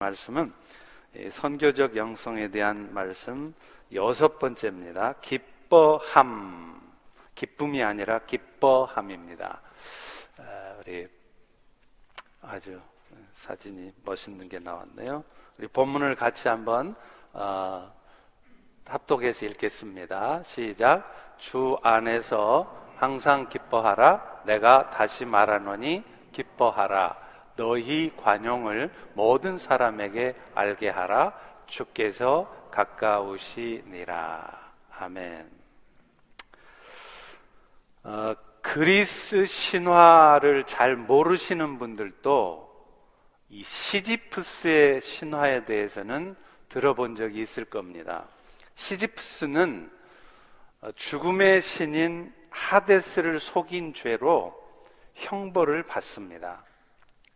말씀은 선교적 영성에 대한 말씀 여섯 번째입니다. 기뻐함. 기쁨이 아니라 기뻐함입니다. 아, 우리 아주 사진이 멋있는 게 나왔네요. 우리 본문을 같이 한번 어, 합독해서 읽겠습니다. 시작. 주 안에서 항상 기뻐하라. 내가 다시 말하노니 기뻐하라. 너희 관용을 모든 사람에게 알게 하라. 주께서 가까우시니라. 아멘. 어, 그리스 신화를 잘 모르시는 분들도 이 시지프스의 신화에 대해서는 들어본 적이 있을 겁니다. 시지프스는 죽음의 신인 하데스를 속인 죄로 형벌을 받습니다.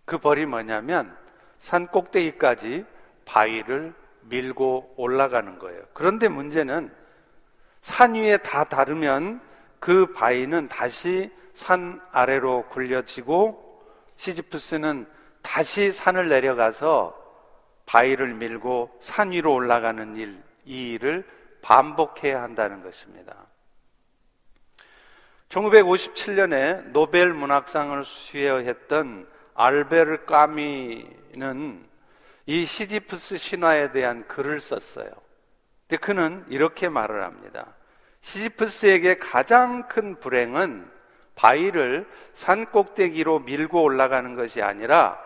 그 벌이 뭐냐면 산 꼭대기까지 바위를 밀고 올라가는 거예요. 그런데 문제는 산 위에 다 닿으면 그 바위는 다시 산 아래로 굴려지고 시지프스는 다시 산을 내려가서 바위를 밀고 산 위로 올라가는 일, 이 일을 반복해야 한다는 것입니다. 1957년에 노벨 문학상을 수여했던 알베르 까미는 이 시지프스 신화에 대한 글을 썼어요. 근데 그는 이렇게 말을 합니다. 시지프스에게 가장 큰 불행은 바위를 산 꼭대기로 밀고 올라가는 것이 아니라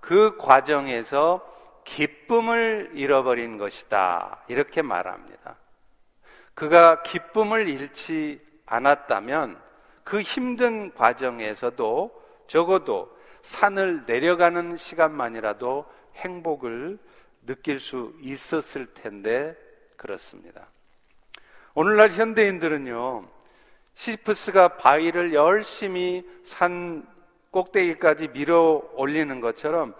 그 과정에서 기쁨을 잃어버린 것이다. 이렇게 말합니다. 그가 기쁨을 잃지 않았다면 그 힘든 과정에서도 적어도 산을 내려가는 시간만이라도 행복을 느낄 수 있었을 텐데 그렇습니다. 오늘날 현대인들은요, 시프스가 바위를 열심히 산 꼭대기까지 밀어 올리는 것처럼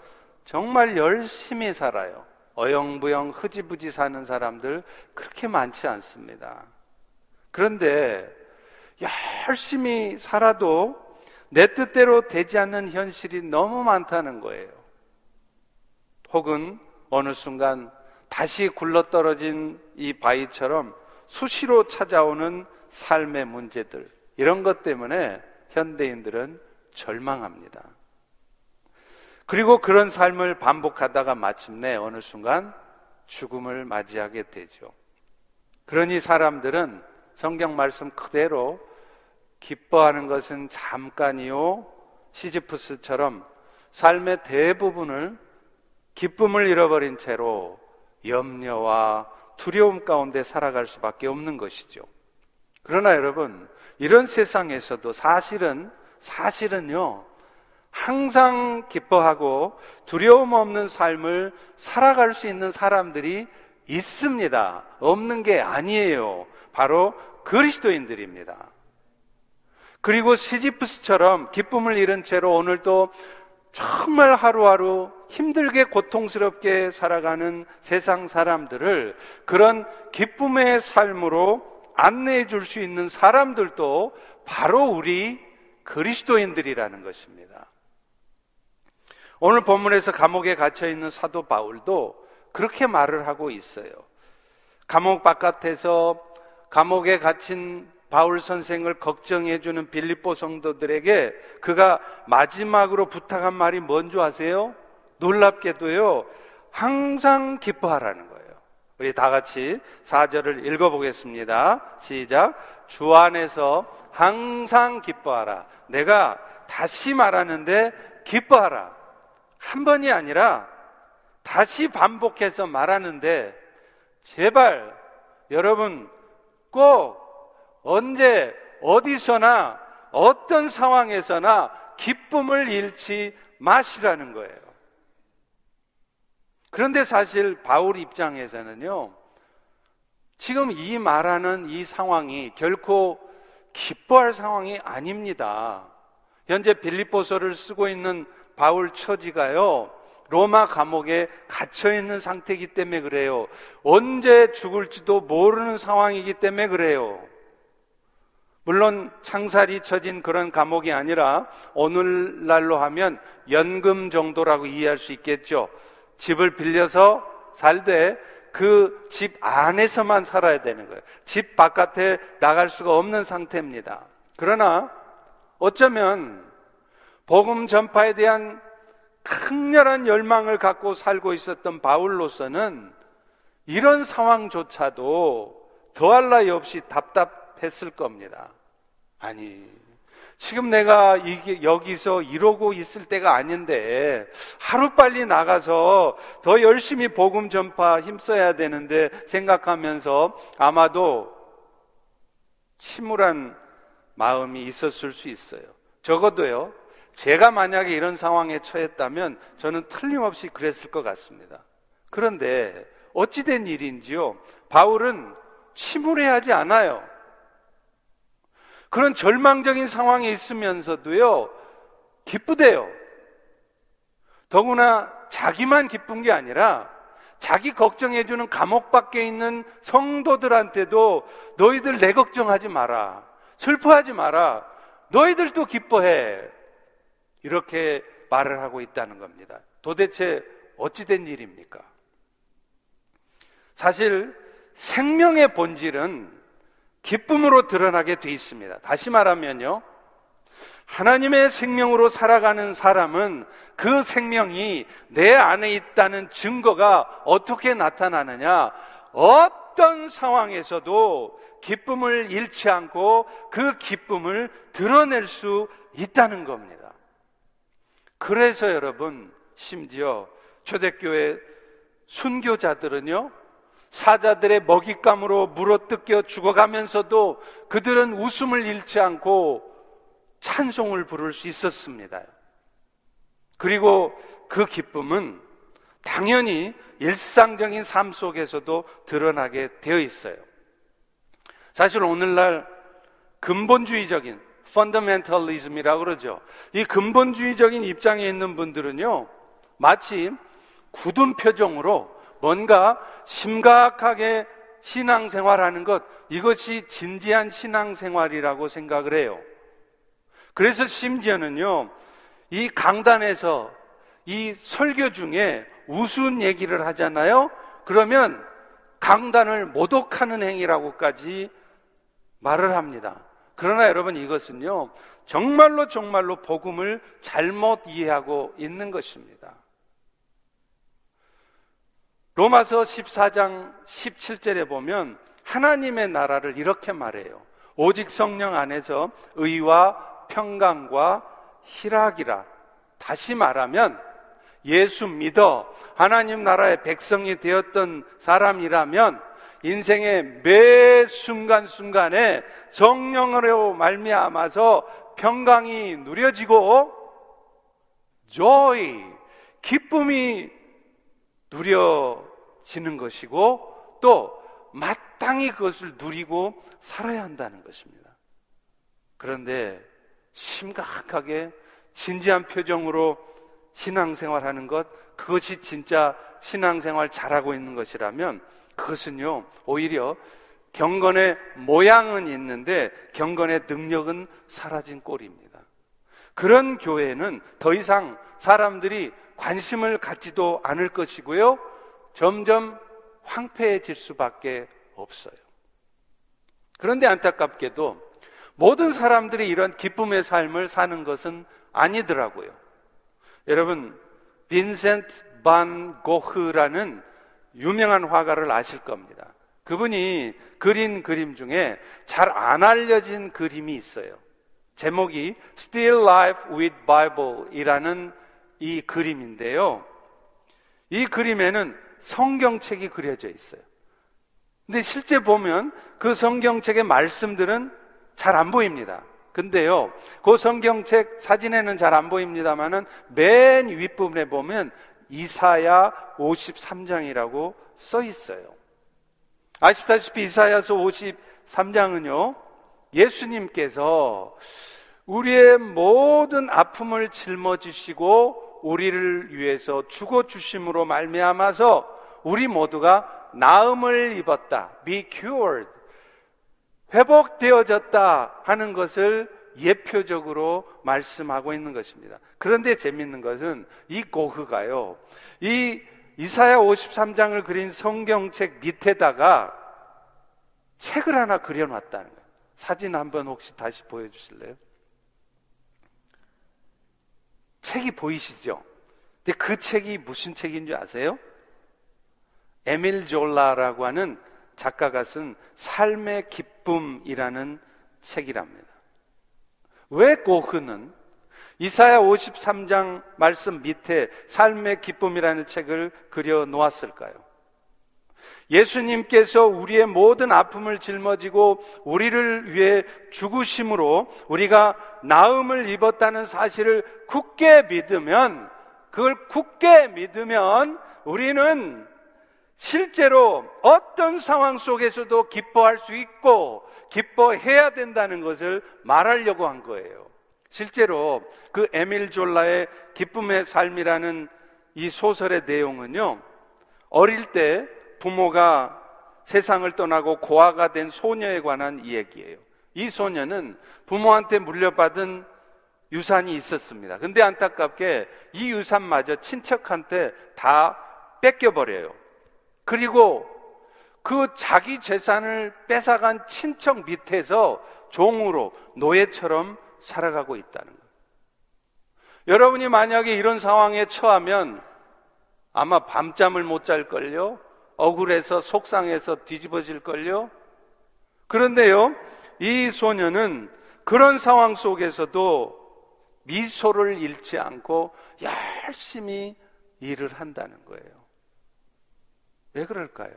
정말 열심히 살아요. 어영부영 흐지부지 사는 사람들 그렇게 많지 않습니다. 그런데 열심히 살아도 내 뜻대로 되지 않는 현실이 너무 많다는 거예요. 혹은 어느 순간 다시 굴러떨어진 이 바위처럼 수시로 찾아오는 삶의 문제들, 이런 것 때문에 현대인들은 절망합니다. 그리고 그런 삶을 반복하다가 마침내 어느 순간 죽음을 맞이하게 되죠. 그러니 사람들은 성경 말씀 그대로 기뻐하는 것은 잠깐이요. 시지프스처럼 삶의 대부분을 기쁨을 잃어버린 채로 염려와 두려움 가운데 살아갈 수밖에 없는 것이죠. 그러나 여러분, 이런 세상에서도 사실은, 사실은요, 항상 기뻐하고 두려움 없는 삶을 살아갈 수 있는 사람들이 있습니다. 없는 게 아니에요. 바로 그리스도인들입니다. 그리고 시지프스처럼 기쁨을 잃은 채로 오늘도 정말 하루하루 힘들게 고통스럽게 살아가는 세상 사람들을 그런 기쁨의 삶으로 안내해 줄 수 있는 사람들도 바로 우리 그리스도인들이라는 것입니다. 오늘 본문에서 감옥에 갇혀 있는 사도 바울도 그렇게 말을 하고 있어요. 감옥 바깥에서 감옥에 갇힌 바울 선생을 걱정해주는 빌립보 성도들에게 그가 마지막으로 부탁한 말이 뭔지 아세요? 놀랍게도요, 항상 기뻐하라는 거예요. 우리 다 같이 4절을 읽어보겠습니다. 시작. 주 안에서 항상 기뻐하라. 내가 다시 말하는데 기뻐하라. 한 번이 아니라 다시 반복해서 말하는데 제발 여러분 꼭 언제 어디서나 어떤 상황에서나 기쁨을 잃지 마시라는 거예요. 그런데 사실 바울 입장에서는요, 지금 이 말하는 이 상황이 결코 기뻐할 상황이 아닙니다. 현재 빌립보서를 쓰고 있는 바울 처지가요, 로마 감옥에 갇혀 있는 상태이기 때문에 그래요. 언제 죽을지도 모르는 상황이기 때문에 그래요. 물론 창살이 쳐진 그런 감옥이 아니라 오늘날로 하면 연금 정도라고 이해할 수 있겠죠. 집을 빌려서 살되 그 집 안에서만 살아야 되는 거예요. 집 바깥에 나갈 수가 없는 상태입니다. 그러나 어쩌면 복음 전파에 대한 강렬한 열망을 갖고 살고 있었던 바울로서는 이런 상황조차도 더할 나위 없이 답답 했을 겁니다. 아니, 지금 내가 이게 여기서 이러고 있을 때가 아닌데 하루빨리 나가서 더 열심히 복음 전파 힘써야 되는데 생각하면서 아마도 침울한 마음이 있었을 수 있어요. 적어도요. 제가 만약에 이런 상황에 처했다면 저는 틀림없이 그랬을 것 같습니다. 그런데 어찌된 일인지요. 바울은 침울해하지 않아요. 그런 절망적인 상황에 있으면서도요, 기쁘대요. 더구나 자기만 기쁜 게 아니라 자기 걱정해주는 감옥 밖에 있는 성도들한테도 너희들 내 걱정하지 마라. 슬퍼하지 마라. 너희들도 기뻐해. 이렇게 말을 하고 있다는 겁니다. 도대체 어찌된 일입니까? 사실 생명의 본질은 기쁨으로 드러나게 돼 있습니다. 다시 말하면요. 하나님의 생명으로 살아가는 사람은 그 생명이 내 안에 있다는 증거가 어떻게 나타나느냐? 어떤 상황에서도 기쁨을 잃지 않고 그 기쁨을 드러낼 수 있다는 겁니다. 그래서 여러분, 심지어 초대교회 순교자들은요, 사자들의 먹잇감으로 물어뜯겨 죽어가면서도 그들은 웃음을 잃지 않고 찬송을 부를 수 있었습니다. 그리고 그 기쁨은 당연히 일상적인 삶 속에서도 드러나게 되어 있어요. 사실 오늘날 근본주의적인 펀더멘털리즘이라고 그러죠. 이 근본주의적인 입장에 있는 분들은요, 마치 굳은 표정으로 뭔가 심각하게 신앙생활하는 것, 이것이 진지한 신앙생활이라고 생각을 해요. 그래서 심지어는요, 이 강단에서 이 설교 중에 우스운 얘기를 하잖아요? 그러면 강단을 모독하는 행위라고까지 말을 합니다. 그러나 여러분 이것은요, 정말로 정말로 복음을 잘못 이해하고 있는 것입니다. 로마서 14장 17절에 보면 하나님의 나라를 이렇게 말해요. 오직 성령 안에서 의와 평강과 희락이라. 다시 말하면 예수 믿어 하나님 나라의 백성이 되었던 사람이라면 인생의 매 순간순간에 성령으로 말미암아서 평강이 누려지고 joy 기쁨이 누려지는 것이고 또 마땅히 그것을 누리고 살아야 한다는 것입니다. 그런데 심각하게 진지한 표정으로 신앙생활 하는 것, 그것이 진짜 신앙생활 잘하고 있는 것이라면 그것은요, 오히려 경건의 모양은 있는데 경건의 능력은 사라진 꼴입니다. 그런 교회는 더 이상 사람들이 관심을 갖지도 않을 것이고요. 점점 황폐해질 수밖에 없어요. 그런데 안타깝게도 모든 사람들이 이런 기쁨의 삶을 사는 것은 아니더라고요. 여러분, 빈센트 반 고흐라는 유명한 화가를 아실 겁니다. 그분이 그린 그림 중에 잘 안 알려진 그림이 있어요. 제목이 Still Life with Bible 이라는 이 그림인데요. 이 그림에는 성경책이 그려져 있어요. 근데 실제 보면 그 성경책의 말씀들은 잘 안 보입니다. 근데요, 그 성경책 사진에는 잘 안 보입니다만은 맨 윗부분에 보면 이사야 53장이라고 써 있어요. 아시다시피 이사야서 53장은요, 예수님께서 우리의 모든 아픔을 짊어지시고 우리를 위해서 죽어 주심으로 말미암아서 우리 모두가 나음을 입었다. be cured. 회복되어졌다 하는 것을 예표적으로 말씀하고 있는 것입니다. 그런데 재밌는 것은 이 고흐가요. 이 이사야 53장을 그린 성경책 밑에다가 책을 하나 그려 놨다는 거예요. 사진 한번 혹시 다시 보여 주실래요? 책이 보이시죠? 근데 그 책이 무슨 책인 줄 아세요? 에밀 졸라라고 하는 작가가 쓴 삶의 기쁨이라는 책이랍니다. 왜 고흐는 이사야 53장 말씀 밑에 삶의 기쁨이라는 책을 그려 놓았을까요? 예수님께서 우리의 모든 아픔을 짊어지고 우리를 위해 죽으심으로 우리가 나음을 입었다는 사실을 굳게 믿으면 그걸 굳게 믿으면 우리는 실제로 어떤 상황 속에서도 기뻐할 수 있고 기뻐해야 된다는 것을 말하려고 한 거예요. 실제로 그 에밀 졸라의 기쁨의 삶이라는 이 소설의 내용은요, 어릴 때 부모가 세상을 떠나고 고아가 된 소녀에 관한 이야기예요. 이 소녀는 부모한테 물려받은 유산이 있었습니다. 근데 안타깝게 이 유산마저 친척한테 다 뺏겨버려요. 그리고 그 자기 재산을 뺏어간 친척 밑에서 종으로 노예처럼 살아가고 있다는 거예요. 여러분이 만약에 이런 상황에 처하면 아마 밤잠을 못 잘걸요? 억울해서 속상해서 뒤집어질걸요? 그런데요, 이 소녀는 그런 상황 속에서도 미소를 잃지 않고 열심히 일을 한다는 거예요. 왜 그럴까요?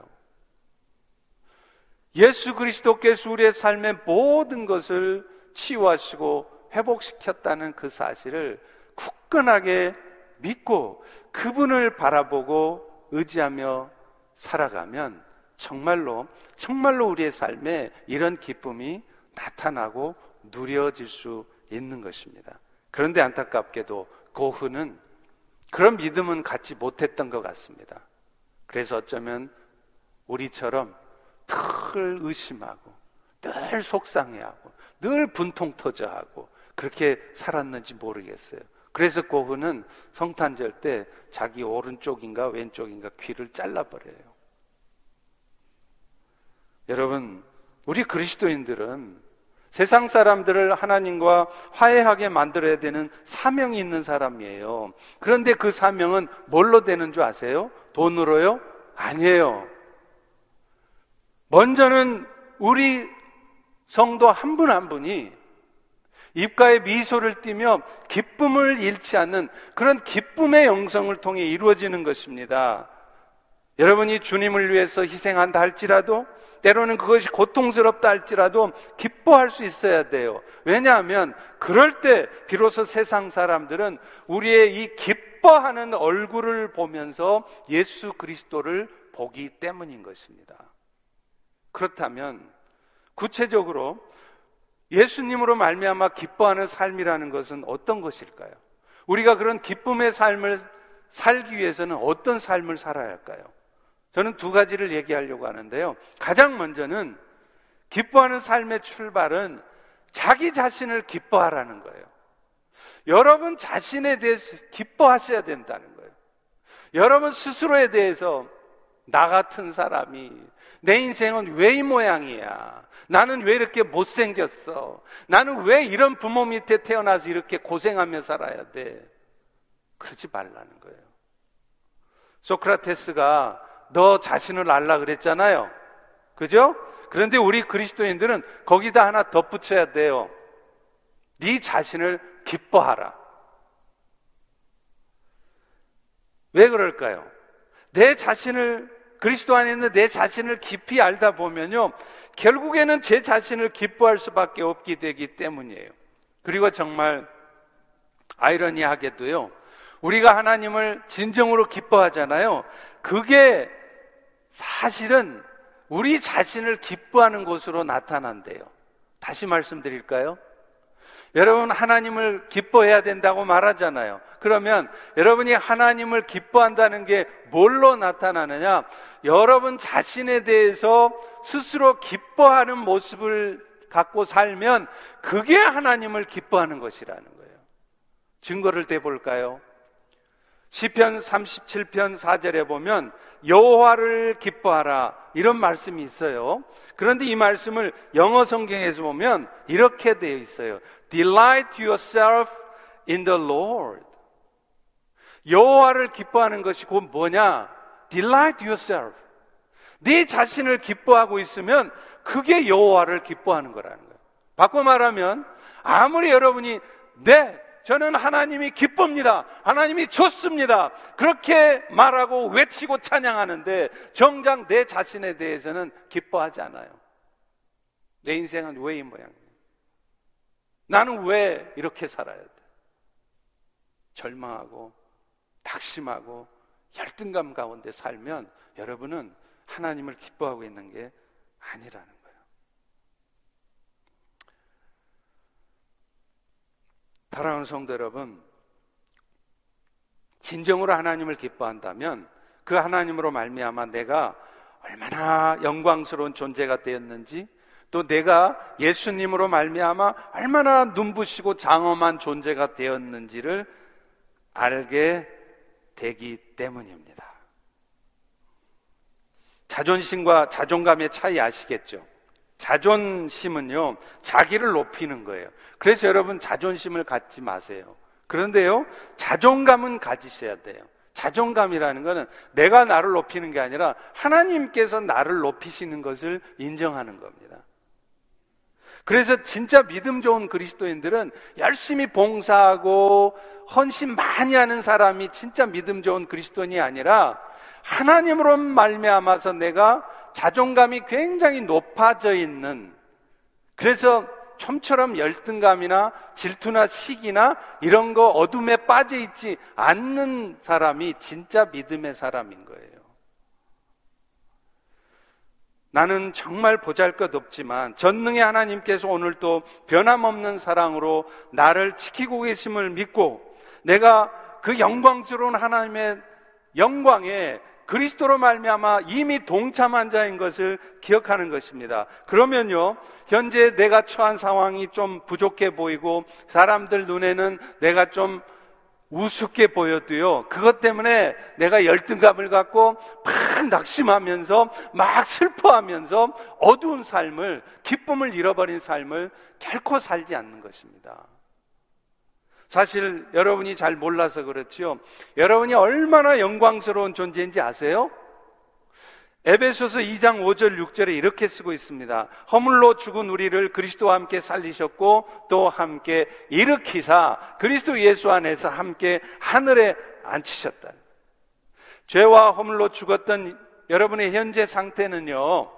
예수 그리스도께서 우리의 삶의 모든 것을 치유하시고 회복시켰다는 그 사실을 굳건하게 믿고 그분을 바라보고 의지하며 살아가면 정말로 정말로 우리의 삶에 이런 기쁨이 나타나고 누려질 수 있는 것입니다. 그런데 안타깝게도 고흐는 그런 믿음은 갖지 못했던 것 같습니다. 그래서 어쩌면 우리처럼 늘 의심하고 늘 속상해하고 늘 분통 터져하고 그렇게 살았는지 모르겠어요. 그래서 고흐는 성탄절 때 자기 오른쪽인가 왼쪽인가 귀를 잘라버려요. 여러분, 우리 그리스도인들은 세상 사람들을 하나님과 화해하게 만들어야 되는 사명이 있는 사람이에요. 그런데 그 사명은 뭘로 되는 줄 아세요? 돈으로요? 아니에요. 먼저는 우리 성도 한 분한 한 분이 입가에 미소를 띠며 기쁨을 잃지 않는 그런 기쁨의 영성을 통해 이루어지는 것입니다. 여러분이 주님을 위해서 희생한다 할지라도 때로는 그것이 고통스럽다 할지라도 기뻐할 수 있어야 돼요. 왜냐하면 그럴 때 비로소 세상 사람들은 우리의 이 기뻐하는 얼굴을 보면서 예수 그리스도를 보기 때문인 것입니다. 그렇다면 구체적으로 예수님으로 말미암아 기뻐하는 삶이라는 것은 어떤 것일까요? 우리가 그런 기쁨의 삶을 살기 위해서는 어떤 삶을 살아야 할까요? 저는 두 가지를 얘기하려고 하는데요. 가장 먼저는 기뻐하는 삶의 출발은 자기 자신을 기뻐하라는 거예요. 여러분 자신에 대해서 기뻐하셔야 된다는 거예요. 여러분 스스로에 대해서 나 같은 사람이 내 인생은 왜 이 모양이야? 나는 왜 이렇게 못생겼어? 나는 왜 이런 부모 밑에 태어나서 이렇게 고생하며 살아야 돼? 그러지 말라는 거예요. 소크라테스가 너 자신을 알라 그랬잖아요. 그죠? 그런데 우리 그리스도인들은 거기다 하나 덧붙여야 돼요. 네 자신을 기뻐하라. 왜 그럴까요? 내 자신을 그리스도 안에 있는 내 자신을 깊이 알다 보면요. 결국에는 제 자신을 기뻐할 수밖에 없게 되기 때문이에요. 그리고 정말 아이러니하게도요. 우리가 하나님을 진정으로 기뻐하잖아요. 그게 사실은 우리 자신을 기뻐하는 것으로 나타난대요. 다시 말씀드릴까요? 여러분 하나님을 기뻐해야 된다고 말하잖아요. 그러면 여러분이 하나님을 기뻐한다는 게 뭘로 나타나느냐? 여러분 자신에 대해서 스스로 기뻐하는 모습을 갖고 살면 그게 하나님을 기뻐하는 것이라는 거예요. 증거를 대 볼까요? 시편 37편 4절에 보면 여호와를 기뻐하라 이런 말씀이 있어요. 그런데 이 말씀을 영어 성경에서 보면 이렇게 되어 있어요. Delight yourself in the Lord. 여호와를 기뻐하는 것이 곧 뭐냐? Delight yourself. 네 자신을 기뻐하고 있으면 그게 여호와를 기뻐하는 거라는 거예요. 바꿔 말하면 아무리 여러분이 네 저는 하나님이 기쁩니다. 하나님이 좋습니다. 그렇게 말하고 외치고 찬양하는데 정작 내 자신에 대해서는 기뻐하지 않아요. 내 인생은 왜 이 모양이에요? 나는 왜 이렇게 살아야 돼? 절망하고 낙심하고 열등감 가운데 살면 여러분은 하나님을 기뻐하고 있는 게 아니라는 거예요. 사랑하는 성도 여러분, 진정으로 하나님을 기뻐한다면 그 하나님으로 말미암아 내가 얼마나 영광스러운 존재가 되었는지 또 내가 예수님으로 말미암아 얼마나 눈부시고 장엄한 존재가 되었는지를 알게 되기 때문입니다. 자존심과 자존감의 차이 아시겠죠? 자존심은요, 자기를 높이는 거예요. 그래서 여러분 자존심을 갖지 마세요. 그런데요, 자존감은 가지셔야 돼요. 자존감이라는 것은 내가 나를 높이는 게 아니라 하나님께서 나를 높이시는 것을 인정하는 겁니다. 그래서 진짜 믿음 좋은 그리스도인들은 열심히 봉사하고 헌신 많이 하는 사람이 진짜 믿음 좋은 그리스도인이 아니라 하나님으로 말미암아서 내가 자존감이 굉장히 높아져 있는 그래서 좀처럼 열등감이나 질투나 시기나 이런 거 어둠에 빠져 있지 않는 사람이 진짜 믿음의 사람인 거예요. 나는 정말 보잘 것 없지만 전능의 하나님께서 오늘도 변함없는 사랑으로 나를 지키고 계심을 믿고 내가 그 영광스러운 하나님의 영광에 그리스도로 말미암아 이미 동참한 자인 것을 기억하는 것입니다. 그러면요, 현재 내가 처한 상황이 좀 부족해 보이고 사람들 눈에는 내가 좀 우습게 보여도요, 그것 때문에 내가 열등감을 갖고 막 낙심하면서 막 슬퍼하면서 어두운 삶을, 기쁨을 잃어버린 삶을 결코 살지 않는 것입니다. 사실 여러분이 잘 몰라서 그렇죠. 여러분이 얼마나 영광스러운 존재인지 아세요? 에베소서 2장 5절 6절에 이렇게 쓰고 있습니다. 허물로 죽은 우리를 그리스도와 함께 살리셨고 또 함께 일으키사 그리스도 예수 안에서 함께 하늘에 앉히셨다. 죄와 허물로 죽었던 여러분의 현재 상태는요.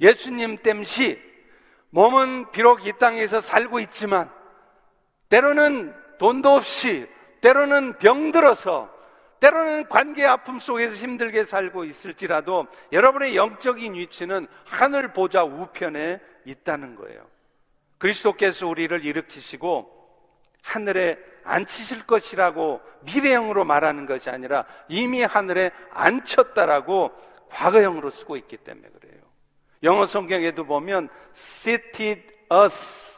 예수님 땜시 몸은 비록 이 땅에서 살고 있지만 때로는 돈도 없이 때로는 병들어서 때로는 관계 아픔 속에서 힘들게 살고 있을지라도 여러분의 영적인 위치는 하늘 보좌 우편에 있다는 거예요. 그리스도께서 우리를 일으키시고 하늘에 앉히실 것이라고 미래형으로 말하는 것이 아니라 이미 하늘에 앉혔다라고 과거형으로 쓰고 있기 때문에 그래요. 영어 성경에도 보면 seated us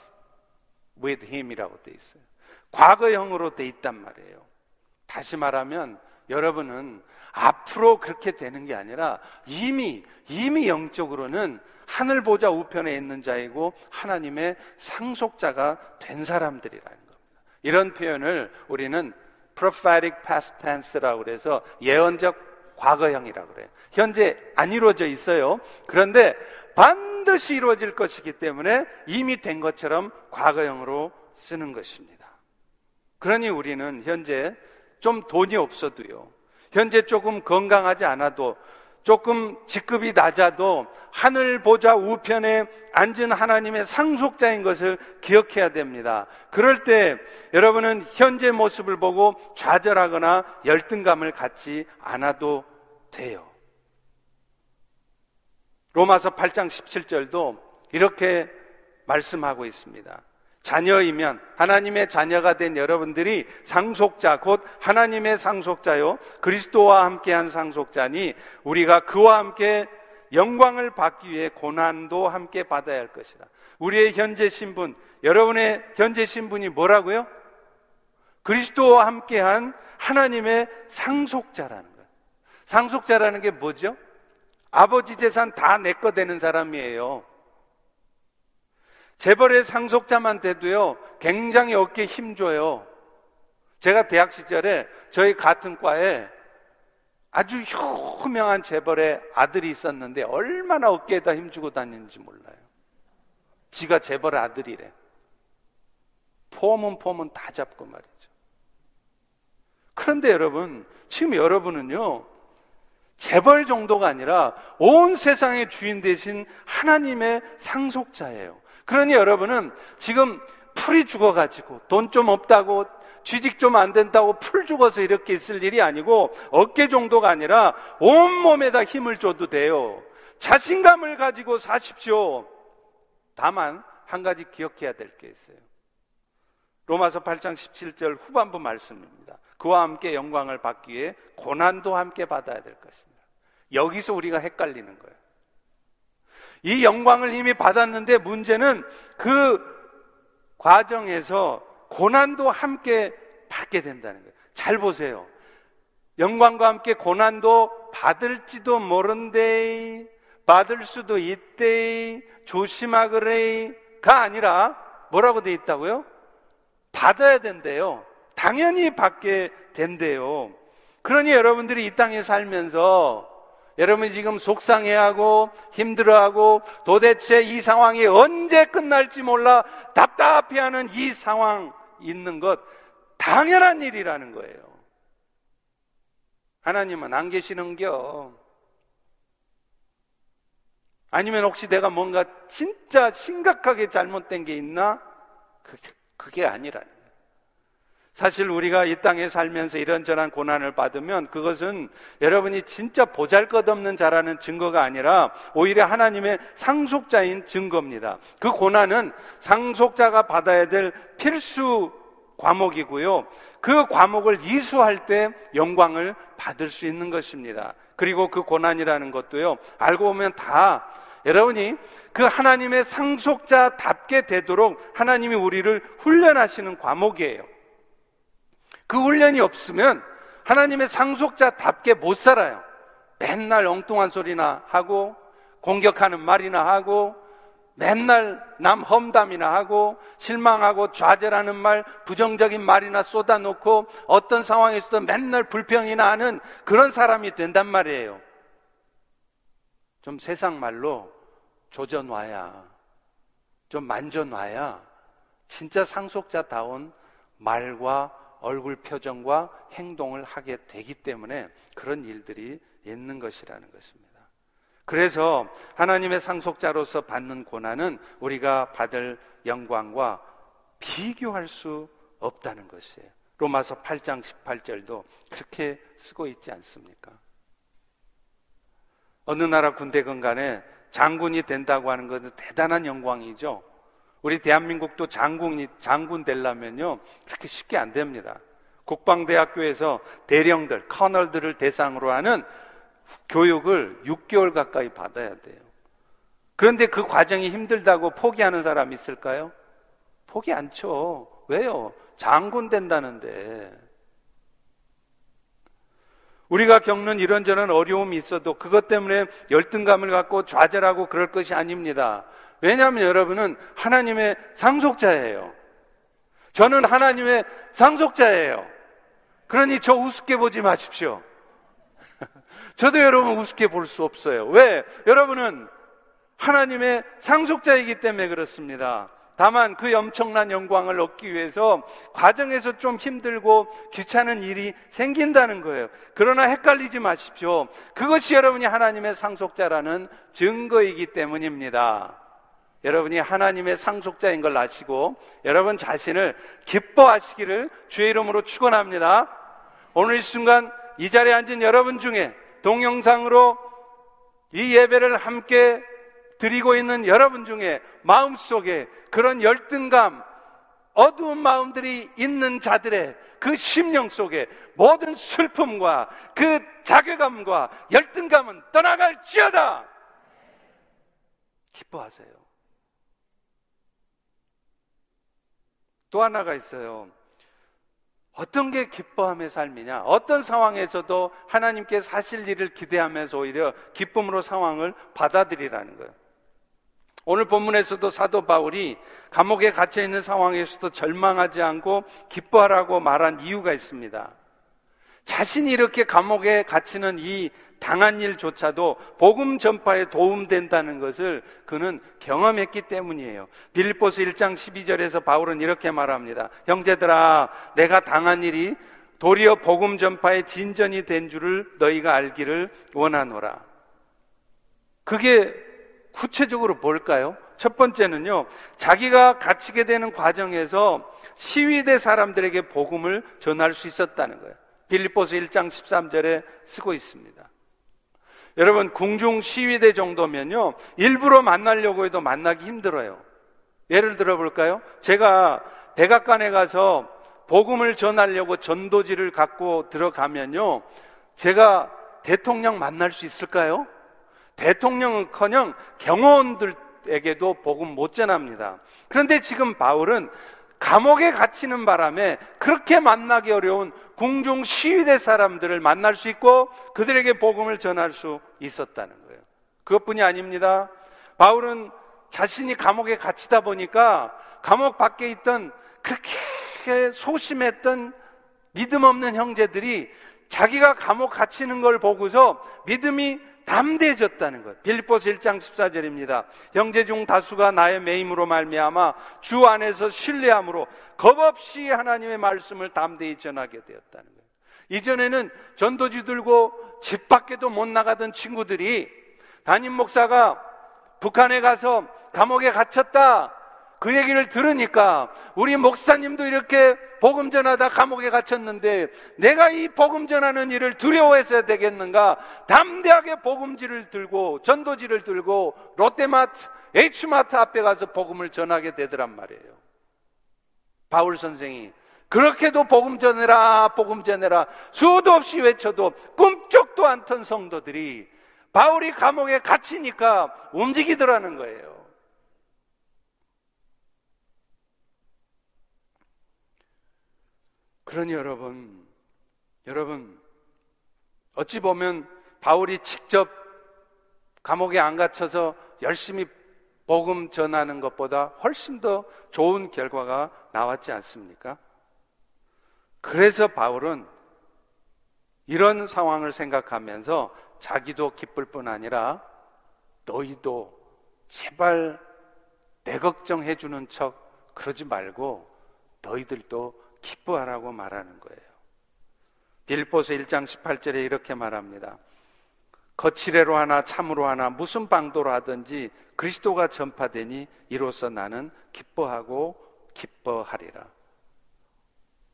with him이라고 돼 있어요. 과거형으로 돼 있단 말이에요. 다시 말하면 여러분은 앞으로 그렇게 되는 게 아니라 이미, 이미 영적으로는 하늘 보좌 우편에 있는 자이고 하나님의 상속자가 된 사람들이라는 겁니다. 이런 표현을 우리는 prophetic past tense라고 그래서 예언적 과거형이라고 그래요. 현재 안 이루어져 있어요. 그런데 반드시 이루어질 것이기 때문에 이미 된 것처럼 과거형으로 쓰는 것입니다. 그러니 우리는 현재 좀 돈이 없어도요. 현재 조금 건강하지 않아도 조금 직급이 낮아도 하늘 보좌 우편에 앉은 하나님의 상속자인 것을 기억해야 됩니다. 그럴 때 여러분은 현재 모습을 보고 좌절하거나 열등감을 갖지 않아도 돼요. 로마서 8장 17절도 이렇게 말씀하고 있습니다. 자녀이면 하나님의 자녀가 된 여러분들이 상속자 곧 하나님의 상속자요 그리스도와 함께한 상속자니 우리가 그와 함께 영광을 받기 위해 고난도 함께 받아야 할 것이다. 우리의 현재 신분, 여러분의 현재 신분이 뭐라고요? 그리스도와 함께한 하나님의 상속자라는 거예요. 상속자라는 게 뭐죠? 아버지 재산 다 내 거 되는 사람이에요. 재벌의 상속자만 돼도요, 굉장히 어깨에 힘줘요. 제가 대학 시절에 저희 같은 과에 아주 유명한 재벌의 아들이 있었는데 얼마나 어깨에다 힘주고 다니는지 몰라요. 지가 재벌의 아들이래. 폼은 폼은 다 잡고 말이죠. 그런데 여러분, 지금 여러분은요, 재벌 정도가 아니라 온 세상의 주인 되신 하나님의 상속자예요. 그러니 여러분은 지금 풀이 죽어가지고 돈 좀 없다고 취직 좀 안 된다고 풀 죽어서 이렇게 있을 일이 아니고 어깨 정도가 아니라 온몸에다 힘을 줘도 돼요. 자신감을 가지고 사십시오. 다만 한 가지 기억해야 될 게 있어요. 로마서 8장 17절 후반부 말씀입니다. 그와 함께 영광을 받기 위해 고난도 함께 받아야 될 것입니다. 여기서 우리가 헷갈리는 거예요. 이 영광을 이미 받았는데 문제는 그 과정에서 고난도 함께 받게 된다는 거예요. 잘 보세요. 영광과 함께 고난도 받을지도 모른데, 받을 수도 있대, 조심하그래가 아니라 뭐라고 돼 있다고요? 받아야 된대요. 당연히 받게 된대요. 그러니 여러분들이 이 땅에 살면서 여러분이 지금 속상해하고 힘들어하고 도대체 이 상황이 언제 끝날지 몰라 답답해하는 이 상황 있는 것 당연한 일이라는 거예요. 하나님은 안 계시는겨. 아니면 혹시 내가 뭔가 진짜 심각하게 잘못된 게 있나? 그게 아니라는 거예요. 사실 우리가 이 땅에 살면서 이런저런 고난을 받으면 그것은 여러분이 진짜 보잘 것 없는 자라는 증거가 아니라 오히려 하나님의 상속자인 증거입니다. 그 고난은 상속자가 받아야 될 필수 과목이고요. 그 과목을 이수할 때 영광을 받을 수 있는 것입니다. 그리고 그 고난이라는 것도요, 알고 보면 다 여러분이 그 하나님의 상속자답게 되도록 하나님이 우리를 훈련하시는 과목이에요. 그 훈련이 없으면 하나님의 상속자답게 못 살아요. 맨날 엉뚱한 소리나 하고 공격하는 말이나 하고 맨날 남 험담이나 하고 실망하고 좌절하는 말, 부정적인 말이나 쏟아놓고 어떤 상황에서도 맨날 불평이나 하는 그런 사람이 된단 말이에요. 좀 세상 말로 조져놔야, 좀 만져놔야 진짜 상속자다운 말과 얼굴 표정과 행동을 하게 되기 때문에 그런 일들이 있는 것이라는 것입니다. 그래서 하나님의 상속자로서 받는 고난은 우리가 받을 영광과 비교할 수 없다는 것이에요. 로마서 8장 18절도 그렇게 쓰고 있지 않습니까? 어느 나라 군대건 간에 장군이 된다고 하는 것은 대단한 영광이죠. 우리 대한민국도 장군이, 장군 되려면요, 그렇게 쉽게 안 됩니다. 국방대학교에서 대령들, 커널들을 대상으로 하는 교육을 6개월 가까이 받아야 돼요. 그런데 그 과정이 힘들다고 포기하는 사람 있을까요? 포기 안 쳐. 왜요? 장군 된다는데. 우리가 겪는 이런저런 어려움이 있어도 그것 때문에 열등감을 갖고 좌절하고 그럴 것이 아닙니다. 왜냐하면 여러분은 하나님의 상속자예요. 저는 하나님의 상속자예요. 그러니 저 우습게 보지 마십시오. 저도 여러분 우습게 볼 수 없어요. 왜? 여러분은 하나님의 상속자이기 때문에 그렇습니다. 다만 그 엄청난 영광을 얻기 위해서 과정에서 좀 힘들고 귀찮은 일이 생긴다는 거예요. 그러나 헷갈리지 마십시오. 그것이 여러분이 하나님의 상속자라는 증거이기 때문입니다. 여러분이 하나님의 상속자인 걸 아시고 여러분 자신을 기뻐하시기를 주의 이름으로 축원합니다. 오늘 이 순간 이 자리에 앉은 여러분 중에 동영상으로 이 예배를 함께 드리고 있는 여러분 중에 마음속에 그런 열등감, 어두운 마음들이 있는 자들의 그 심령 속에 모든 슬픔과 그 자괴감과 열등감은 떠나갈지어다! 기뻐하세요. 또 하나가 있어요. 어떤 게 기뻐함의 삶이냐? 어떤 상황에서도 하나님께 사실 일을 기대하면서 오히려 기쁨으로 상황을 받아들이라는 거예요. 오늘 본문에서도 사도 바울이 감옥에 갇혀 있는 상황에서도 절망하지 않고 기뻐하라고 말한 이유가 있습니다. 자신이 이렇게 감옥에 갇히는 이 당한 일조차도 복음 전파에 도움된다는 것을 그는 경험했기 때문이에요. 빌립보스 1장 12절에서 바울은 이렇게 말합니다. 형제들아, 내가 당한 일이 도리어 복음 전파의 진전이 된 줄을 너희가 알기를 원하노라. 그게 구체적으로 뭘까요? 첫 번째는요, 자기가 갇히게 되는 과정에서 시위대 사람들에게 복음을 전할 수 있었다는 거예요. 빌립보스 1장 13절에 쓰고 있습니다. 여러분, 궁중 시위대 정도면요, 일부러 만나려고 해도 만나기 힘들어요. 예를 들어 볼까요? 제가 백악관에 가서 복음을 전하려고 전도지를 갖고 들어가면요, 제가 대통령 만날 수 있을까요? 대통령은 커녕 경호원들에게도 복음 못 전합니다. 그런데 지금 바울은 감옥에 갇히는 바람에 그렇게 만나기 어려운 궁중 시위대 사람들을 만날 수 있고 그들에게 복음을 전할 수 있었다는 거예요. 그것뿐이 아닙니다. 바울은 자신이 감옥에 갇히다 보니까 감옥 밖에 있던 그렇게 소심했던 믿음 없는 형제들이 자기가 감옥 갇히는 걸 보고서 믿음이 담대해졌다는 것. 빌립보스 1장 14절입니다. 형제 중 다수가 나의 매임으로 말미암아 주 안에서 신뢰함으로 겁없이 하나님의 말씀을 담대히 전하게 되었다는 거예요. 이전에는 전도지 들고 집 밖에도 못 나가던 친구들이 담임 목사가 북한에 가서 감옥에 갇혔다. 그 얘기를 들으니까 우리 목사님도 이렇게 복음 전하다 감옥에 갇혔는데 내가 이 복음 전하는 일을 두려워해서야 되겠는가? 담대하게 복음지를 들고 전도지를 들고 롯데마트, H마트 앞에 가서 복음을 전하게 되더란 말이에요. 바울 선생이 그렇게도 복음 전해라, 복음 전해라 수도 없이 외쳐도 꿈쩍도 않던 성도들이 바울이 감옥에 갇히니까 움직이더라는 거예요. 그러니 여러분, 여러분, 어찌 보면 바울이 직접 감옥에 안 갇혀서 열심히 복음 전하는 것보다 훨씬 더 좋은 결과가 나왔지 않습니까? 그래서 바울은 이런 상황을 생각하면서 자기도 기쁠 뿐 아니라 너희도 제발 내 걱정해 주는 척 그러지 말고 너희들도 기뻐하라고 말하는 거예요. 빌보서 1장 18절에 이렇게 말합니다. 거칠애로 하나 참으로 하나 무슨 방도로 하든지 그리스도가 전파되니 이로써 나는 기뻐하고 기뻐하리라.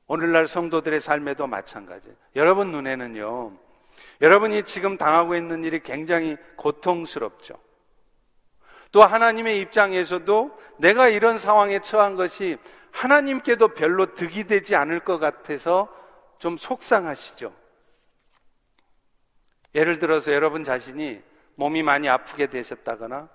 오늘날 성도들의 삶에도 마찬가지. 여러분 눈에는요. 여러분이 지금 당하고 있는 일이 굉장히 고통스럽죠. 또 하나님의 입장에서도 내가 이런 상황에 처한 것이 하나님께도 별로 득이 되지 않을 것 같아서 좀 속상하시죠. 예를 들어서 여러분 자신이 몸이 많이 아프게 되셨다거나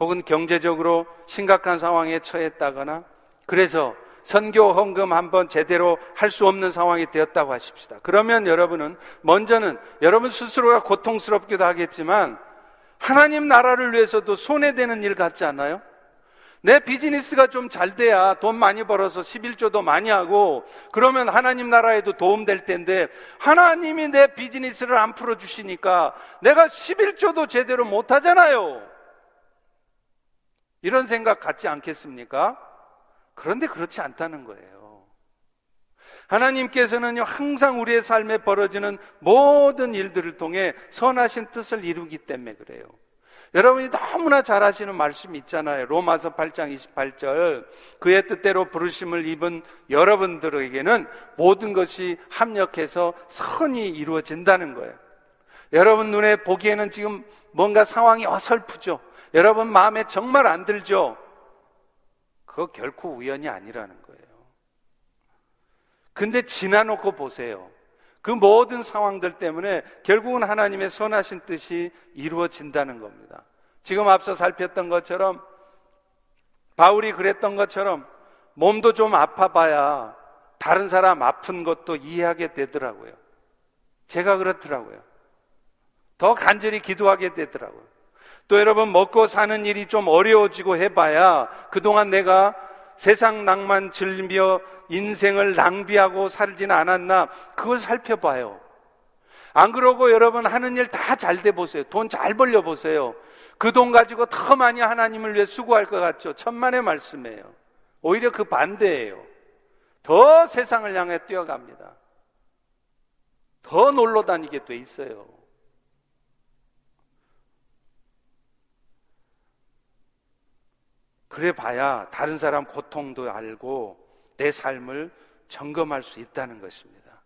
혹은 경제적으로 심각한 상황에 처했다거나 그래서 선교 헌금 한번 제대로 할 수 없는 상황이 되었다고 하십시다. 그러면 여러분은 먼저는 여러분 스스로가 고통스럽기도 하겠지만 하나님 나라를 위해서도 손해되는 일 같지 않아요? 내 비즈니스가 좀 잘 돼야 돈 많이 벌어서 11조도 많이 하고 그러면 하나님 나라에도 도움될 텐데 하나님이 내 비즈니스를 안 풀어주시니까 내가 11조도 제대로 못 하잖아요. 이런 생각 갖지 않겠습니까? 그런데 그렇지 않다는 거예요. 하나님께서는요, 항상 우리의 삶에 벌어지는 모든 일들을 통해 선하신 뜻을 이루기 때문에 그래요. 여러분이 너무나 잘 아시는 말씀이 있잖아요. 로마서 8장 28절. 그의 뜻대로 부르심을 입은 여러분들에게는 모든 것이 합력해서 선이 이루어진다는 거예요. 여러분 눈에 보기에는 지금 뭔가 상황이 어설프죠. 여러분 마음에 정말 안 들죠. 그거 결코 우연이 아니라는 거예요. 근데 지나놓고 보세요. 그 모든 상황들 때문에 결국은 하나님의 선하신 뜻이 이루어진다는 겁니다. 지금 앞서 살폈던 것처럼 바울이 그랬던 것처럼 몸도 좀 아파봐야 다른 사람 아픈 것도 이해하게 되더라고요. 제가 그렇더라고요. 더 간절히 기도하게 되더라고요. 또 여러분 먹고 사는 일이 좀 어려워지고 해봐야 그동안 내가 세상 낭만 즐며 인생을 낭비하고 살지는 않았나 그걸 살펴봐요. 안 그러고 여러분 하는 일 다 잘 돼 보세요. 돈 잘 벌려 보세요. 그 돈 가지고 더 많이 하나님을 위해 수고할 것 같죠. 천만의 말씀이에요. 오히려 그 반대예요. 더 세상을 향해 뛰어갑니다. 더 놀러 다니게 돼 있어요. 그래 봐야 다른 사람 고통도 알고 내 삶을 점검할 수 있다는 것입니다.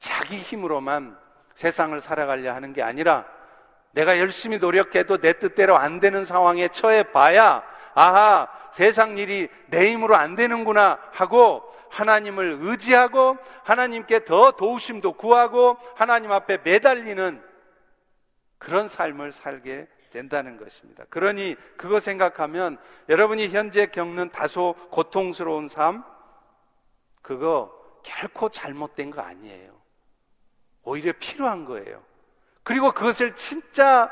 자기 힘으로만 세상을 살아가려 하는 게 아니라 내가 열심히 노력해도 내 뜻대로 안 되는 상황에 처해 봐야 아하, 세상 일이 내 힘으로 안 되는구나 하고 하나님을 의지하고 하나님께 더 도우심도 구하고 하나님 앞에 매달리는 그런 삶을 살게 된다는 것입니다. 그러니 그거 생각하면 여러분이 현재 겪는 다소 고통스러운 삶, 그거 결코 잘못된 거 아니에요. 오히려 필요한 거예요. 그리고 그것을 진짜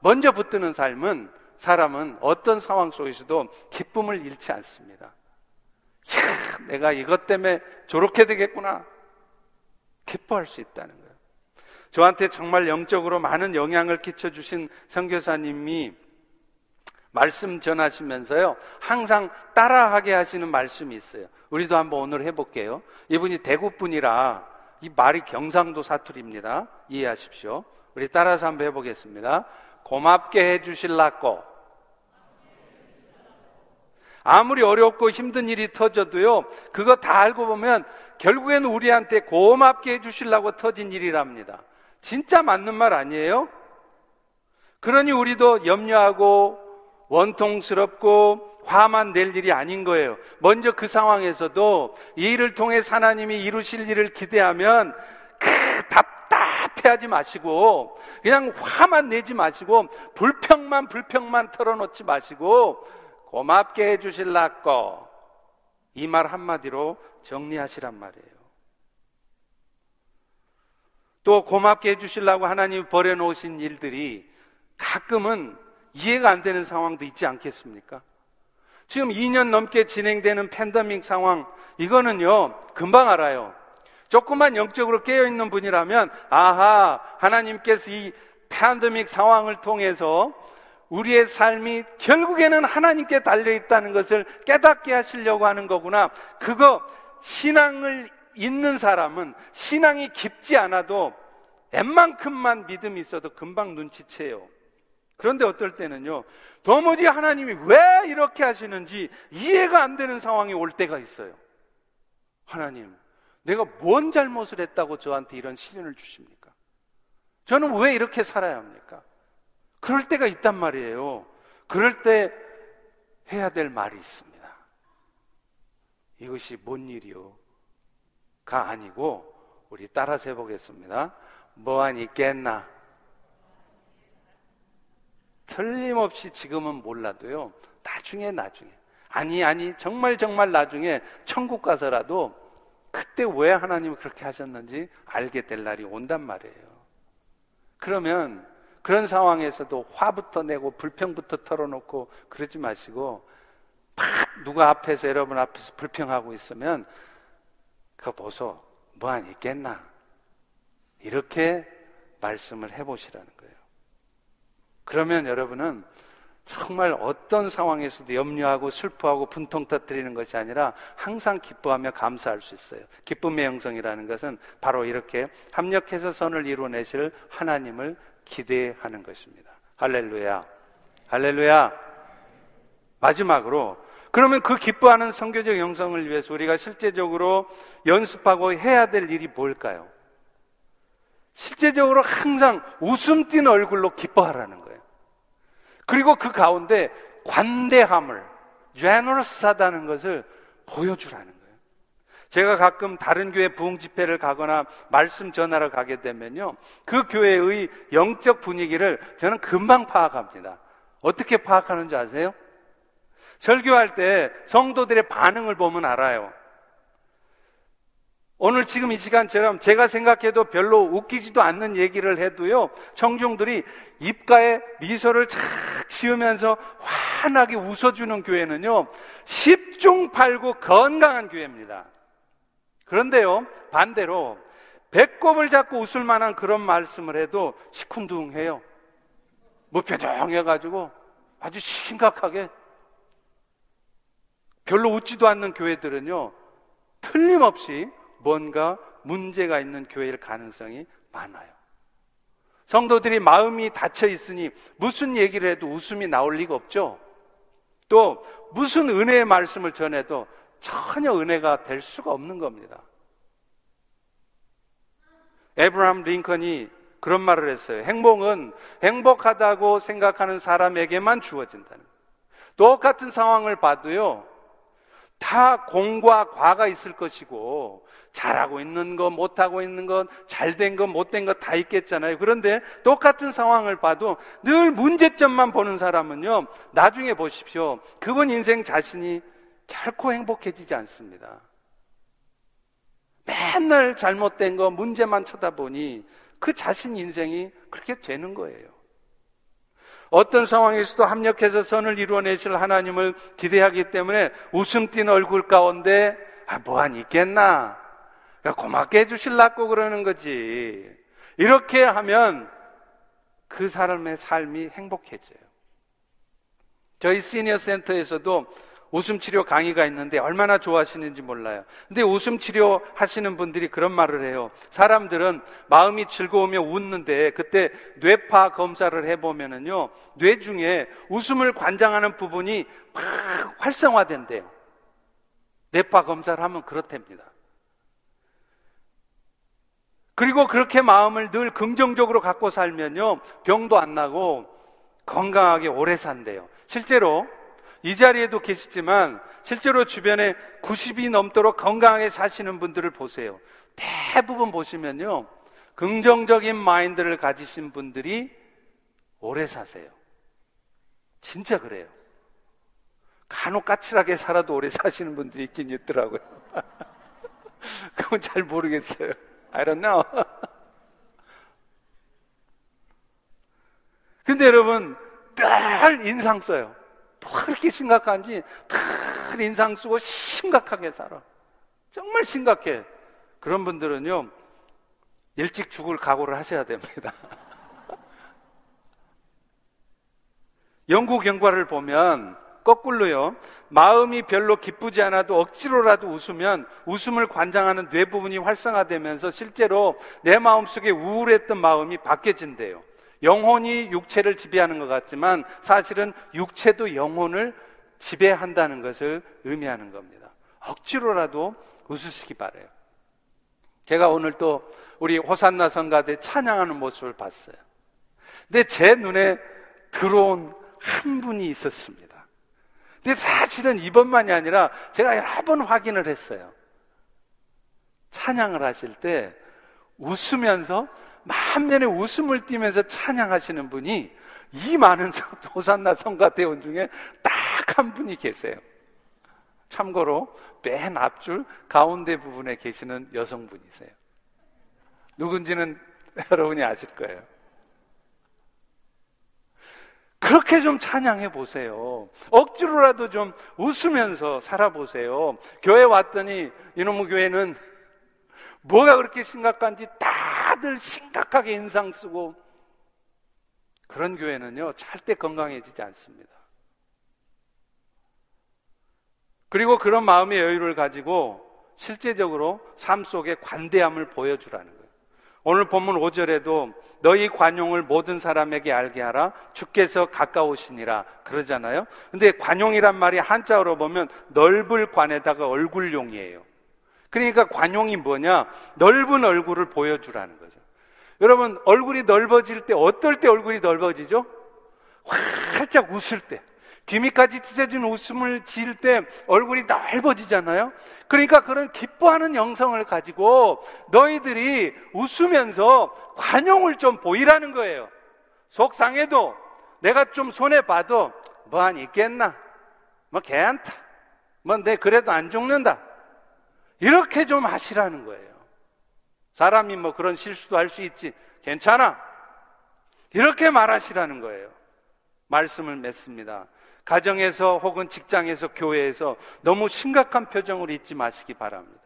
먼저 붙드는 삶은 사람은 어떤 상황 속에서도 기쁨을 잃지 않습니다. 야, 내가 이것 때문에 저렇게 되겠구나. 기뻐할 수 있다는. 저한테 정말 영적으로 많은 영향을 끼쳐주신 선교사님이 말씀 전하시면서요, 항상 따라하게 하시는 말씀이 있어요. 우리도 한번 오늘 해볼게요. 이분이 대구 분이라 이 말이 경상도 사투리입니다. 이해하십시오. 우리 따라서 한번 해보겠습니다. 고맙게 해주실라고 아무리 어렵고 힘든 일이 터져도요, 그거 다 알고 보면 결국에는 우리한테 고맙게 해주시려고 터진 일이랍니다. 진짜 맞는 말 아니에요? 그러니 우리도 염려하고 원통스럽고 화만 낼 일이 아닌 거예요. 먼저 그 상황에서도 이 일을 통해 하나님이 이루실 일을 기대하면 크, 답답해하지 마시고 그냥 화만 내지 마시고 불평만 불평만 털어놓지 마시고 고맙게 해주실라고 이말 한마디로 정리하시란 말이에요. 또 고맙게 해주실라고 하나님 버려놓으신 일들이 가끔은 이해가 안 되는 상황도 있지 않겠습니까? 지금 2년 넘게 진행되는 팬데믹 상황, 이거는요, 금방 알아요. 조금만 영적으로 깨어있는 분이라면, 아하, 하나님께서 이 팬데믹 상황을 통해서 우리의 삶이 결국에는 하나님께 달려 있다는 것을 깨닫게 하시려고 하는 거구나. 그거 신앙을 있는 사람은 신앙이 깊지 않아도 웬만큼만 믿음이 있어도 금방 눈치채요. 그런데 어떨 때는요, 도무지 하나님이 왜 이렇게 하시는지 이해가 안 되는 상황이 올 때가 있어요. 하나님, 내가 뭔 잘못을 했다고 저한테 이런 시련을 주십니까? 저는 왜 이렇게 살아야 합니까? 그럴 때가 있단 말이에요. 그럴 때 해야 될 말이 있습니다. 이것이 뭔 일이요? 가 아니고 우리 따라서 해보겠습니다. 뭐한 있겠나? 틀림없이 지금은 몰라도요. 나중에 나중에 아니 아니 정말 정말 나중에 천국 가서라도 그때 왜 하나님이 그렇게 하셨는지 알게 될 날이 온단 말이에요. 그러면 그런 상황에서도 화부터 내고 불평부터 털어놓고 그러지 마시고 팍 누가 앞에서 여러분 앞에서 불평하고 있으면 그거 보소 뭐 안 있겠나 이렇게 말씀을 해보시라는 거예요. 그러면 여러분은 정말 어떤 상황에서도 염려하고 슬퍼하고 분통 터뜨리는 것이 아니라 항상 기뻐하며 감사할 수 있어요. 기쁨의 영성이라는 것은 바로 이렇게 합력해서 선을 이루어내실 하나님을 기대하는 것입니다. 할렐루야. 할렐루야. 마지막으로 그러면 그 기뻐하는 성교적 영성을 위해서 우리가 실제적으로 연습하고 해야 될 일이 뭘까요? 실제적으로 항상 웃음 띤 얼굴로 기뻐하라는 거예요. 그리고 그 가운데 관대함을, generous하다는 것을 보여주라는 거예요. 제가 가끔 다른 교회 부흥 집회를 가거나 말씀 전하러 가게 되면요. 그 교회의 영적 분위기를 저는 금방 파악합니다. 어떻게 파악하는지 아세요? 설교할 때 성도들의 반응을 보면 알아요. 오늘 지금 이 시간처럼 제가 생각해도 별로 웃기지도 않는 얘기를 해도요, 청중들이 입가에 미소를 착 지으면서 환하게 웃어주는 교회는요, 10중 8구 건강한 교회입니다. 그런데요, 반대로 배꼽을 잡고 웃을 만한 그런 말씀을 해도 시큰둥해요. 무표정해가지고 아주 심각하게 별로 웃지도 않는 교회들은요, 틀림없이 뭔가 문제가 있는 교회일 가능성이 많아요. 성도들이 마음이 닫혀 있으니 무슨 얘기를 해도 웃음이 나올 리가 없죠. 또 무슨 은혜의 말씀을 전해도 전혀 은혜가 될 수가 없는 겁니다. 에브라함 링컨이 그런 말을 했어요. 행복은 행복하다고 생각하는 사람에게만 주어진다는. 똑같은 상황을 봐도요, 다 공과 과가 있을 것이고, 잘하고 있는 것, 못하고 있는 것, 잘된 것, 못된 것 다 있겠잖아요. 그런데 똑같은 상황을 봐도 늘 문제점만 보는 사람은요, 나중에 보십시오. 그분 인생 자신이 결코 행복해지지 않습니다. 맨날 잘못된 거, 문제만 쳐다보니 그 자신 인생이 그렇게 되는 거예요. 어떤 상황에서도 합력해서 선을 이루어내실 하나님을 기대하기 때문에 웃음 띤 얼굴 가운데 아, 뭐한 있겠나? 고맙게 해주실라고 그러는 거지. 이렇게 하면 그 사람의 삶이 행복해져요. 저희 시니어 센터에서도 웃음 치료 강의가 있는데 얼마나 좋아하시는지 몰라요. 근데 웃음 치료 하시는 분들이 그런 말을 해요. 사람들은 마음이 즐거우며 웃는데 그때 뇌파 검사를 해보면은요, 뇌 중에 웃음을 관장하는 부분이 막 활성화된대요. 뇌파 검사를 하면 그렇답니다. 그리고 그렇게 마음을 늘 긍정적으로 갖고 살면요, 병도 안 나고 건강하게 오래 산대요. 실제로 이 자리에도 계시지만 실제로 주변에 90이 넘도록 건강하게 사시는 분들을 보세요. 대부분 보시면요. 긍정적인 마인드를 가지신 분들이 오래 사세요. 진짜 그래요. 간혹 까칠하게 살아도 오래 사시는 분들이 있긴 있더라고요. 그건 잘 모르겠어요. I don't know. 근데 여러분, 늘 인상 써요. 뭐가 그렇게 심각한지 늘 인상 쓰고 심각하게 살아. 정말 심각해. 그런 분들은요, 일찍 죽을 각오를 하셔야 됩니다. 연구 결과를 보면 거꾸로요. 마음이 별로 기쁘지 않아도 억지로라도 웃으면 웃음을 관장하는 뇌 부분이 활성화되면서 실제로 내 마음속에 우울했던 마음이 바뀌어진대요. 영혼이 육체를 지배하는 것 같지만 사실은 육체도 영혼을 지배한다는 것을 의미하는 겁니다. 억지로라도 웃으시기 바래요. 제가 오늘 또 우리 호산나 성가대 찬양하는 모습을 봤어요. 근데 제 눈에 들어온 한 분이 있었습니다. 근데 사실은 이번만이 아니라 제가 여러 번 확인을 했어요. 찬양을 하실 때 웃으면서 만면에 웃음을 띠면서 찬양하시는 분이 이 많은 호산나 성가 대원 중에 딱 한 분이 계세요. 참고로 맨 앞줄 가운데 부분에 계시는 여성분이세요. 누군지는 여러분이 아실 거예요. 그렇게 좀 찬양해 보세요. 억지로라도 좀 웃으면서 살아보세요. 교회 왔더니 이놈의 교회는 뭐가 그렇게 심각한지 다들 심각하게 인상 쓰고 그런 교회는요, 절대 건강해지지 않습니다. 그리고 그런 마음의 여유를 가지고 실제적으로 삶 속에 관대함을 보여주라는 거예요. 오늘 본문 5절에도 너희 관용을 모든 사람에게 알게 하라 주께서 가까우시니라 그러잖아요. 근데 관용이란 말이 한자어로 보면 넓을 관에다가 얼굴용이에요. 그러니까 관용이 뭐냐? 넓은 얼굴을 보여주라는 거죠. 여러분, 얼굴이 넓어질 때, 어떨 때 얼굴이 넓어지죠? 활짝 웃을 때. 귀미까지 찢어진 웃음을 지을 때 얼굴이 넓어지잖아요? 그러니까 그런 기뻐하는 영성을 가지고 너희들이 웃으면서 관용을 좀 보이라는 거예요. 속상해도 내가 좀 손해봐도 뭐한 있겠나? 뭐 괜찮다. 뭐 내 그래도 안 죽는다. 이렇게 좀 하시라는 거예요. 사람이 뭐 그런 실수도 할 수 있지. 괜찮아. 이렇게 말하시라는 거예요. 말씀을 맺습니다. 가정에서 혹은 직장에서 교회에서 너무 심각한 표정으로 있지 마시기 바랍니다.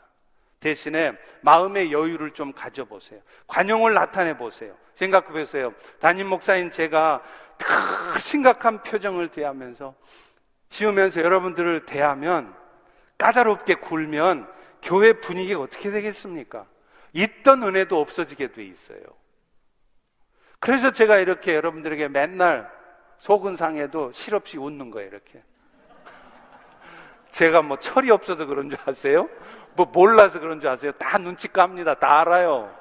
대신에 마음의 여유를 좀 가져보세요. 관용을 나타내 보세요. 생각해 보세요. 담임 목사인 제가 더 심각한 표정을 대하면서 지으면서 여러분들을 대하면 까다롭게 굴면 교회 분위기가 어떻게 되겠습니까? 있던 은혜도 없어지게 돼 있어요. 그래서 제가 이렇게 여러분들에게 맨날 속은 상해도 실없이 웃는 거예요, 이렇게. 제가 뭐 철이 없어서 그런 줄 아세요? 뭐 몰라서 그런 줄 아세요? 다 눈치 깝니다. 다 알아요.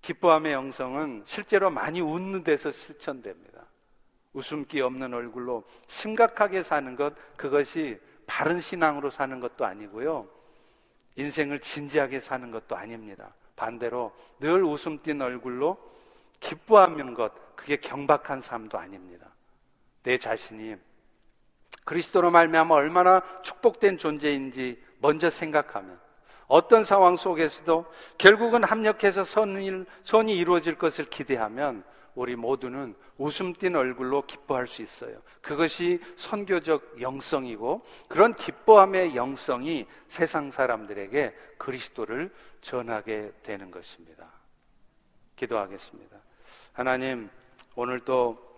기뻐함의 영성은 실제로 많이 웃는 데서 실천됩니다. 웃음기 없는 얼굴로 심각하게 사는 것, 그것이 바른 신앙으로 사는 것도 아니고요. 인생을 진지하게 사는 것도 아닙니다. 반대로 늘 웃음 띤 얼굴로 기뻐하는 것, 그게 경박한 삶도 아닙니다. 내 자신이 그리스도로 말미암아 얼마나 축복된 존재인지 먼저 생각하면 어떤 상황 속에서도 결국은 합력해서 선이, 선이 이루어질 것을 기대하면 우리 모두는 웃음 띤 얼굴로 기뻐할 수 있어요. 그것이 선교적 영성이고 그런 기뻐함의 영성이 세상 사람들에게 그리스도를 전하게 되는 것입니다. 기도하겠습니다. 하나님, 오늘도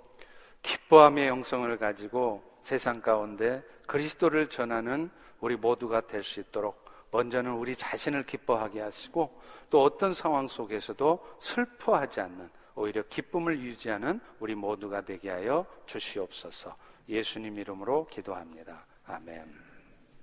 기뻐함의 영성을 가지고 세상 가운데 그리스도를 전하는 우리 모두가 될 수 있도록 먼저는 우리 자신을 기뻐하게 하시고 또 어떤 상황 속에서도 슬퍼하지 않는 오히려 기쁨을 유지하는 우리 모두가 되게 하여 주시옵소서. 예수님 이름으로 기도합니다. 아멘.